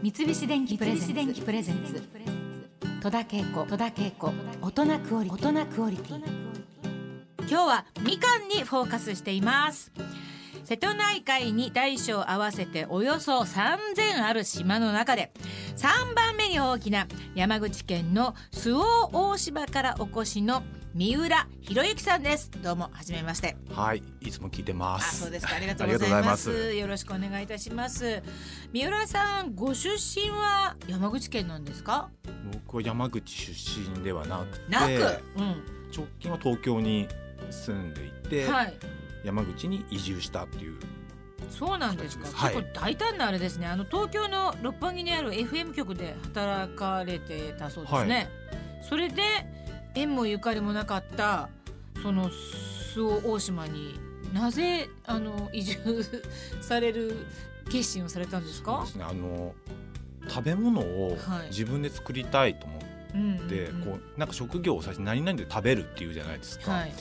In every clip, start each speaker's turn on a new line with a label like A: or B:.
A: 三菱電機プレゼンツ。戸田恵子戸田恵子。大人クオリティ。大人クオリティ。
B: 今日はみかんにフォーカスしています。瀬戸内海に大小合わせておよそ3000ある島の中で3番目に大きな山口県の周防大島からお越しの三浦博之さんです。どうも初めまして。
C: はい、いつも聞いてま
B: あ
C: す。
B: そうですか。ありがとうございま
C: す。す。
B: よろしくお願いいたします。三浦さんご出身は山口県なんですか？
C: 僕は山口出身ではなくて、
B: なく、
C: 直近は東京に住んでいて、
B: うん、はい。
C: 山口に移住したっていう。
B: そうなんですか。
C: はい。
B: 結構大胆なあれですね。あの東京の六本木にある FM 局で働かれてたそうですね。それで縁もゆかりもなかったその周防大島になぜあの移住される決心をされたんですか？
C: で。すね。あの食べ物を
B: はい
C: 自分で作りたいと思
B: うん
C: って、
B: うんうん
C: こうなんか職業を最初何々で食べるっていうじゃないですか。
B: はい。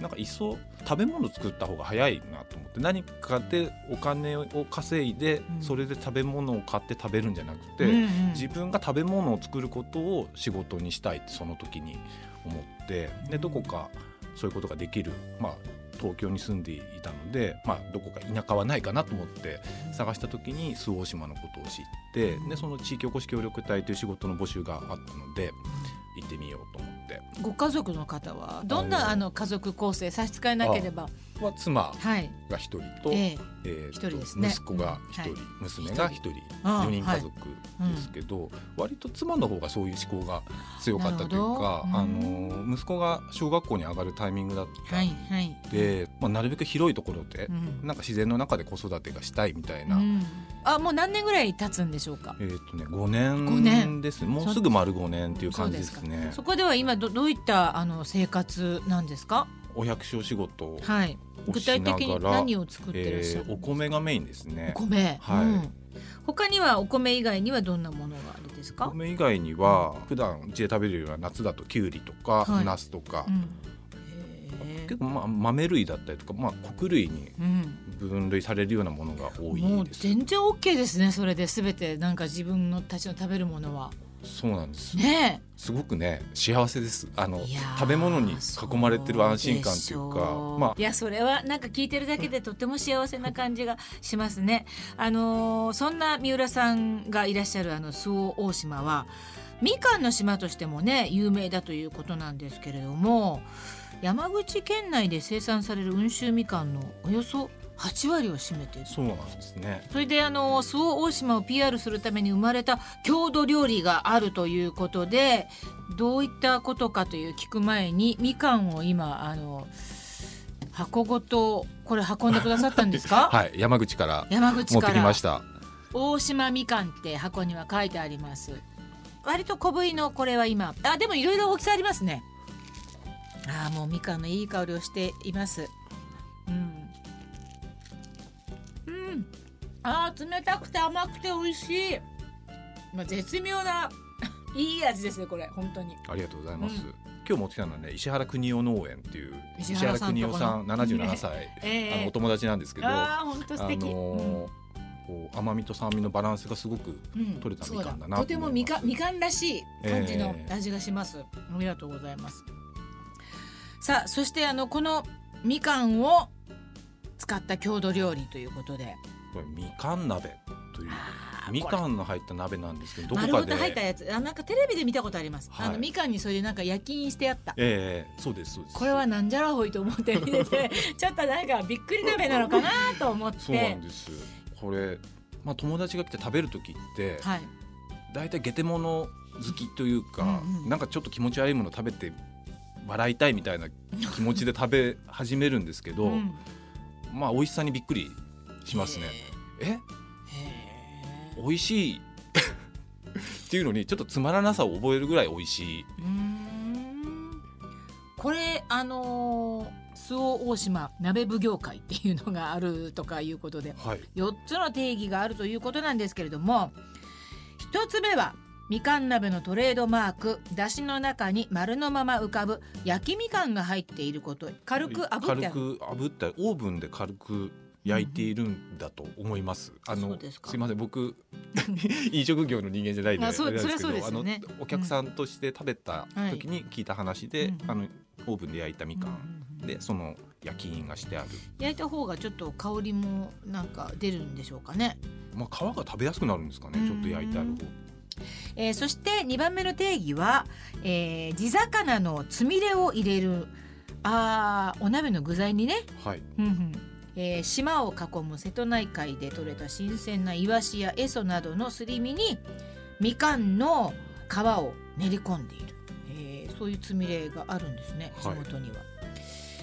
C: なんかいっそ食べ物作った方が早いなと思って何かでお金を稼いで、
B: うん。
C: それで食べ物を買って食べるんじゃなくて、自分が食べ物を作ることを仕事にしたいってその時に思ってでどこかそういうことができる、まあ、東京に住んでいたので、まあ、どこか田舎はないかなと思って探した時に周防大島のことを知ってでその地域おこし協力隊という仕事の募集があったので行ってみようと思って
B: ご家族の方はどんな
C: あの
B: あの家族構成差し支えなければ
C: は妻
B: はい。
C: が一人と,、
B: ええ。
C: えーと
B: 一人ですね。
C: 息子が一人、娘が一人。
B: ああ
C: 4人家族ですけど、割と妻の方がそういう思考が強かったというか、あの息子が小学校に上がるタイミングだった
B: はい
C: の
B: はい。
C: で、まあ、なるべく広いところで、
B: うん。
C: なんか自然の中で子育てがしたいみたいな、
B: うん。あもう何年ぐらい経つんでしょうか？
C: えっ、とね5
B: 五
C: 年
B: 年。
C: ですもうすぐ丸5年っていう感じですね。
B: そこでは今どどういったあの生活なんですか？
C: お百姓仕事を、
B: はい。具体的に何を作ってらっしゃる、
C: えーお米がメインです
B: お
C: ね
B: 米。
C: はい
B: うん他にはお米以外にはどんなものがあるんですか？
C: 米以外には普段うちで食べるような夏だときゅうりとか、
B: はい
C: ナスとか
B: う、ん。
C: 結構まあ豆類だったりとか、まあ、穀類に
B: うん。
C: 分類されるようなものが多
B: も
C: いうです。
B: 全然オッケーですね。それで全てなんか自分のたちの食べるものは。
C: そうなんです。
B: ね
C: すごくね幸せです。あの食べ物に囲まれてる安心感っていうか
B: ょ、
C: まあ
B: いやそれはなんか聞いてるだけでとっても幸せな感じがしますね。あのーそんな三浦さんがいらっしゃるあの周防大島はみかんの島としてもね有名だということなんですけれども山口県内で生産される温州みかんのおよそ8割を占めている。
C: そうなんですね。
B: それであの周防大島を PR するために生まれた郷土料理があるということでどういったことかという聞く前にみかんを今あの箱ごとこれ運んでくださったんですか、
C: はい山口から
B: 山口
C: 持ってき
B: から
C: ました。
B: 大島みかんって箱には書いてあります割と小ぶりのこれは今あでもいろいろ大きさありますねあーもうみかんのいい香りをしていますあー冷たくて甘くて美味しい、まあ、絶妙な いい味ですねこれ。本当に。
C: ありがとうございます。
B: うん
C: 今日持ってきたのはね石原邦夫農園っていう石原邦夫さん
B: この
C: 77歳、
B: ええ
C: あのお友達なんですけど、あ
B: あー本当素
C: の
B: 敵、
C: ーこう甘みと酸味のバランスがすごく
B: うん。
C: 取れたみかんだな
B: そうとてもみかみかんらしい感じの
C: ええ
B: 味がします、ありがとうございます。さあそしてあのこのみかんを使った郷土料理ということで
C: これみかん鍋というみかんの入った鍋なんですけどどこ
B: 丸
C: かで。
B: ごと入ったやつあなんかテレビで見たことあります、
C: はい。
B: あのみかんにそれでなんか焼き印してあった。
C: ええそうですそうです。
B: これはなんじゃらほいと思って見ててちょっとなんかびっくり鍋なのかなと思って。
C: そうなんです。これまあ友達が来て食べる時って
B: はい。
C: 大体ゲテモノ好きというか、
B: うんうん。
C: なんかちょっと気持ち悪いもの食べて笑いたいみたいな気持ちで食べ始めるんですけど、
B: うん。
C: まあ美味しさにびっくりしますね。え？美味しい。っていうのにちょっとつまらなさを覚えるぐらい美味しい。
B: これあのー周防大島鍋奉行会っていうのがあるとかいうことで
C: はい。
B: 4つの定義があるということなんですけれども1つ目はみかん鍋のトレードマーク。だしの中に丸のまま浮かぶ焼きみかんが入っていること。軽く炙ってあ
C: 軽
B: る
C: く炙ったりオーブンで軽く焼いているんだと思います。あの
B: すか。
C: いません。僕 飲食業の人間じゃないんで
B: あ
C: れなんですけど
B: そうですよね。
C: あのお客さんとして食べた時に聞いた話で、
B: うん
C: あのオーブンで焼いたみかん。
B: うんうん
C: その焼き印がしてある、
B: 焼いた方がちょっと香りもなんか出るんでしょうかね。
C: まあ、皮が食べやすくなるんですかね。ちょっと焼いてある方。
B: えーそして2番目の定義は、えー地魚のつみれを入れる。あーお鍋の具材にね、
C: はい。
B: うんうんえー島を囲む瀬戸内海で採れた新鮮なイワシやエソなどのすり身にみかんの皮を練り込んでいる、えーそういうつみれがあるんですね地
C: はい
B: 元には。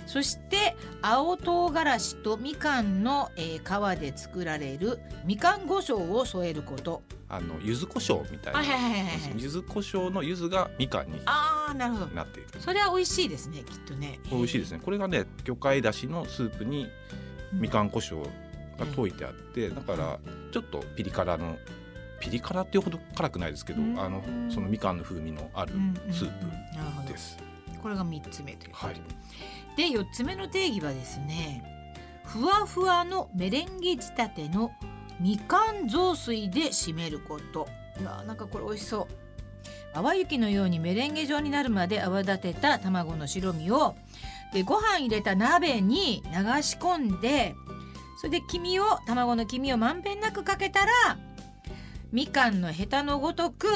B: そして青唐辛子とみかんの、えー皮で作られるみかん胡椒を添えること。
C: あの柚子胡椒みたいな、
B: はいはいはいはいはい
C: 柚子胡椒の柚子がみかんに
B: ああなるほど。
C: なっている
B: それは美味しいですねきっとね。
C: 美味しいですねこれがね魚介だしのスープにみかん胡椒が溶いてあってだからちょっとピリ辛のピリ辛っていうほど辛くないですけど
B: うん
C: あのそのみかんの風味のあるスープです。
B: これが三つ目ということで。
C: はい
B: で四つ目の定義はですねふわふわのメレンゲ仕立てのみかん雑炊で締めること。うわなんかこれ美味しそう。淡雪のようにメレンゲ状になるまで泡立てた卵の白身をでご飯入れた鍋に流し込んでそれで黄身を卵の黄身をまんべんなくかけたらみかんのヘタのごとく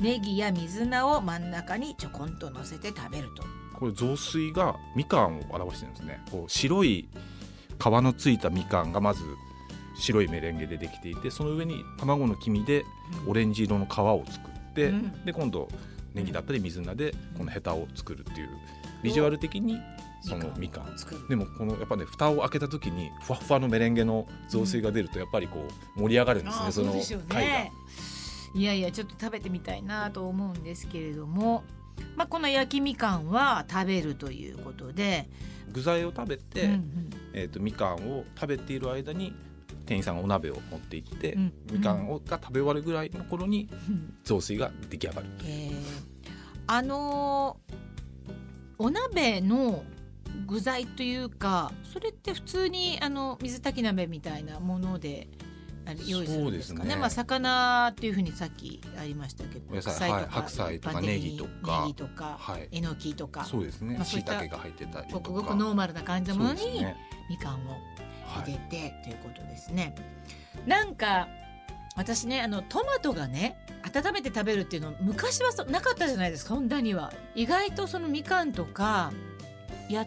B: ネギや水菜を真ん中にちょこんと乗せて食べると。
C: これ雑炊がみかんを表してるんですねこう白い皮のついたみかんがまず白いメレンゲでできていてその上に卵の黄身でオレンジ色の皮を作って、
B: うん。
C: で今度ネギだったり水菜でこのヘタを作るっていうビジュアル的にそのみかん。でもこのやっぱね蓋を開けた時にふわふわのメレンゲの雑炊が出るとやっぱりこう盛り上がるんですね、その貝が。
B: ね。いやいやちょっと食べてみたいなと思うんですけれども、まあこの焼きみかんは食べるということで、
C: 具材を食べて、
B: うんうん。
C: えー、とみかんを食べている間に店員さんがお鍋を持って行って、
B: うん。
C: みかんをが食べ終わるぐらいの頃に
B: うん。
C: 雑炊が出来上がる。
B: えー。あのーお鍋の具材というかそれって普通にあの水炊き鍋みたいなもので用意するんですかね。
C: ね。
B: まあ魚っていうふうにさっきありましたけど
C: お野菜
B: 白菜とか
C: はい白菜とかネギとか
B: ネギとか
C: はい。
B: えのきとか。
C: そうですね。
B: まあそういった
C: しいたけが入ってたり
B: ごくごくノーマルな感じのものに
C: ね。
B: みかんを
C: はい
B: 入れてということですね。なんか私ねあのトマトがね温めて食べるっていうの昔はそなかったじゃないですか。そんなには。意外とそのみかんとかやっ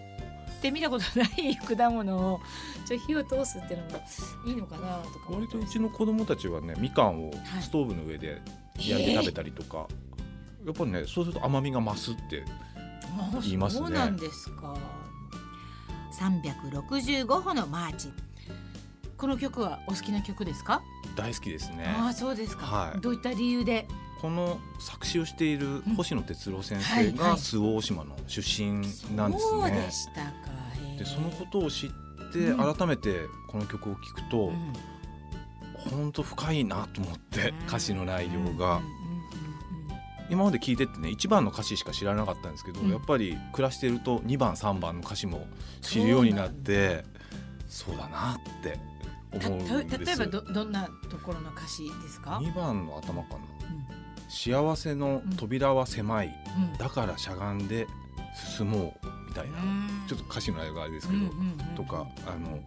B: てみたことない 果物をちょ火を通すっていうのもいいのかなとか
C: 割とうちの子供たちはねみかんを
B: はい。
C: ストーブの上で焼いて食べたりとか、やっぱりねそうすると甘みが増すって
B: あ
C: 言いますね。
B: そうなんですか。365歩のマーチ。この曲はお好きな曲ですか？
C: 大好きですね。
B: ああそうですか、
C: はい。
B: どういった理由で？
C: この作詞をしている星野哲郎先
B: はいはい。
C: 生が周防大島の出身なんです
B: そう
C: ね
B: でしたか。へえ
C: でそのことを知って
B: うん。
C: 改めてこの曲を聴くと
B: うん。
C: 本当深いなと思って
B: うん。
C: 歌詞の内容が。
B: うんうん
C: 今まで聞いてってね1番の歌詞しか知らなかったんですけど、
B: うん。
C: やっぱり暮らしていると2番3番の歌詞も知るようになってそうだなって思うん
B: た
C: です。
B: た例えばどどんなところの歌詞ですか
C: ？2番の頭かな。
B: うん「
C: 幸せの扉は狭い、
B: うん。
C: だからしゃがんで進もう」みたいな、
B: うん。
C: ちょっと歌詞の内容があれですけど、
B: うんうんうん
C: とかあの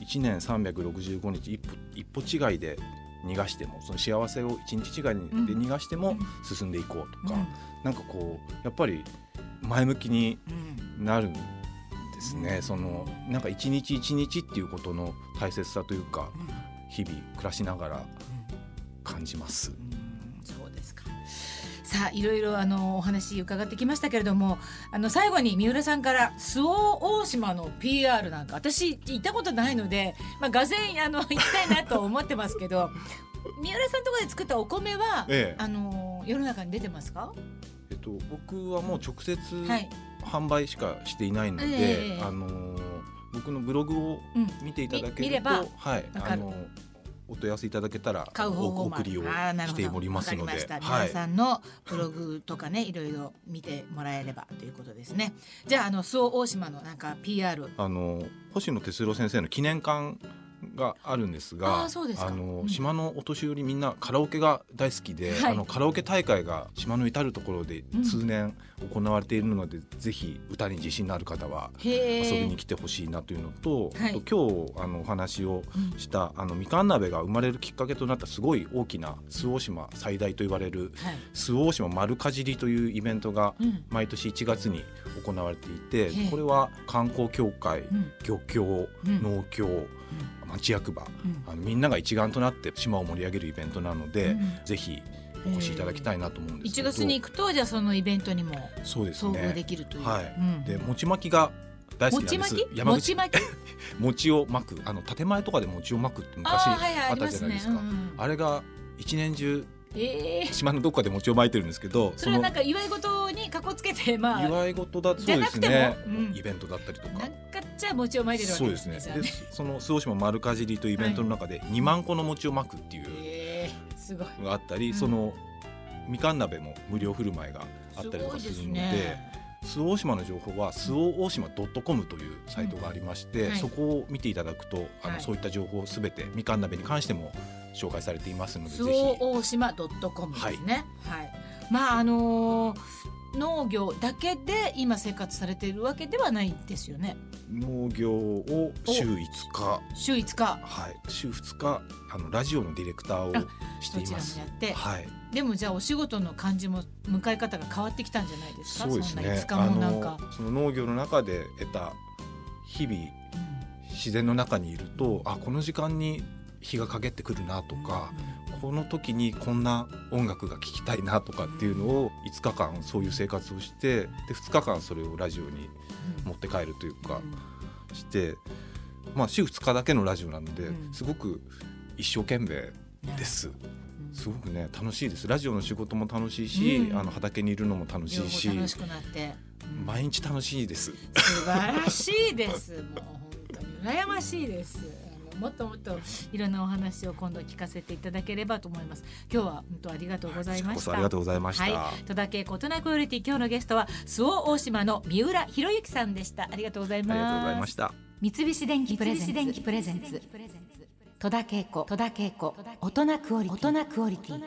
C: 1年365日一歩一歩違いで逃がしてもその幸せを一日違いで逃がしても進んでいこうとか、なんかこうやっぱり前向きに
B: うん
C: なるんですね、そのなんか一日一日っていうことの大切さというか日々暮らしながら感じます。
B: さあいろいろあのお話伺ってきましたけれどもあの最後に三浦さんから周防大島の PR なんか私行ったことないので、まあ、がぜんあの行きたいなと思ってますけど 三浦さんとこで作ったお米は、
C: ええ。
B: あの世の中に出てますか？
C: えっと、僕はもう直接
B: はい、
C: 販売しかしていないので、
B: ええ
C: あの僕のブログを
B: うん、
C: 見ていただけると、
B: み見れば
C: はい、あのお問い合わせいただけたら
B: 買う方法
C: お
B: も
C: 送りをしておりますのではい。
B: 皆さんのブログとかねいろいろ見てもらえればということですね。じゃああの周防大島のなんか PR
C: あの星野哲郎先生の記念館があるんですが
B: あ
C: の、
B: うん。
C: 島のお年寄りみんなカラオケが大好きで、
B: はい。
C: あのカラオケ大会が島の至る所で
B: うん。
C: 通年行われているので、ぜひ歌に自信のある方は
B: へ
C: 遊びに
B: え
C: 来てほしいなというのと、今日あのお話を
B: うん。
C: したあのみかん鍋が生まれるきっかけとなったすごい大きな周防大島最大と言われる
B: はい。
C: 周防大島丸かじりというイベントが
B: うん。
C: 毎年1月に行われていて
B: へえ
C: これは観光協会、
B: うん。
C: 漁協、
B: うん。
C: 農協、町役場
B: うん。
C: あのみんなが一丸となって島を盛り上げるイベントなので、
B: うん。
C: ぜひお越しいただきたいなと思うんですけ
B: 1
C: ど
B: 月に行くとじゃあそのイベントにも
C: そうです
B: 遭遇で
C: ね
B: きるという、
C: はい。
B: うん。
C: で餅巻きが大好き
B: 餅
C: なんです。
B: 巻き？
C: 山口。
B: 餅巻き？
C: 餅を巻く。あの建前とかで餅を巻くって昔
B: あ
C: ったじゃないですか、
B: うんうん。
C: あれが一年中
B: ええ
C: 島のどっかで餅を巻いてるんですけど
B: それはなんか祝い事にかこつけてまあ。
C: 祝い事だそうですね、
B: うん。
C: イベントだったりとか
B: なんかじゃあ餅を巻いてるわけでねじゃあ
C: ですすね。でその周防島丸かじりというイベントの中で2万個の餅を巻くっていうのがあったり、
B: うん。
C: そのみかん鍋も無料振る舞いがあったりとかするので
B: ね。
C: 周防大島の情報は周防大島 .com というサイトがありまして、
B: うんはい。
C: そこを見ていただくとあの、
B: はい。
C: そういった情報すべてみかん鍋に関しても紹介されていますので
B: 周
C: ぜひ。
B: 防大島 .com ですね。はい、まああのー農業だけで今生活されているわけではないですよね
C: 農業を週5日。
B: 週5日。
C: はい、週2日あのラジオのディレクターをしています。
B: やって。
C: はい、
B: でもじゃあお仕事の感じも迎え方が変わってきたんじゃないですか？
C: そうですね。
B: 5日もなんか。
C: その農業の中で得た日々自然の中にいるとあこの時間に日が陰ってくるなとか、この時にこんな音楽が聴きたいなとかっていうのを5日間そういう生活をしてで2日間それをラジオに持って帰るというかして、まあ、週2日だけのラジオなので、
B: うん。
C: すごく一生懸命です。すごくね楽しいです。ラジオの仕事も楽しいし、
B: うん。
C: あの畑にいるのも楽し
B: 両
C: いし
B: 方楽しくなって、うん。
C: 毎日楽しいです。
B: 素晴らしいです。もう本当に羨ましいです。もっともっといろんなお話を今度聞かせていただければと思います。今日は本当ありがとうございました。
C: こそありがとうございました。
B: はい、戸田恵子大人クオリティ今日のゲストは周防大島の三浦博之さんでした。ありがとうございます。
C: ありがとうございました。
A: 三菱電機プレゼンツ戸田恵子戸田恵子大人クオリティ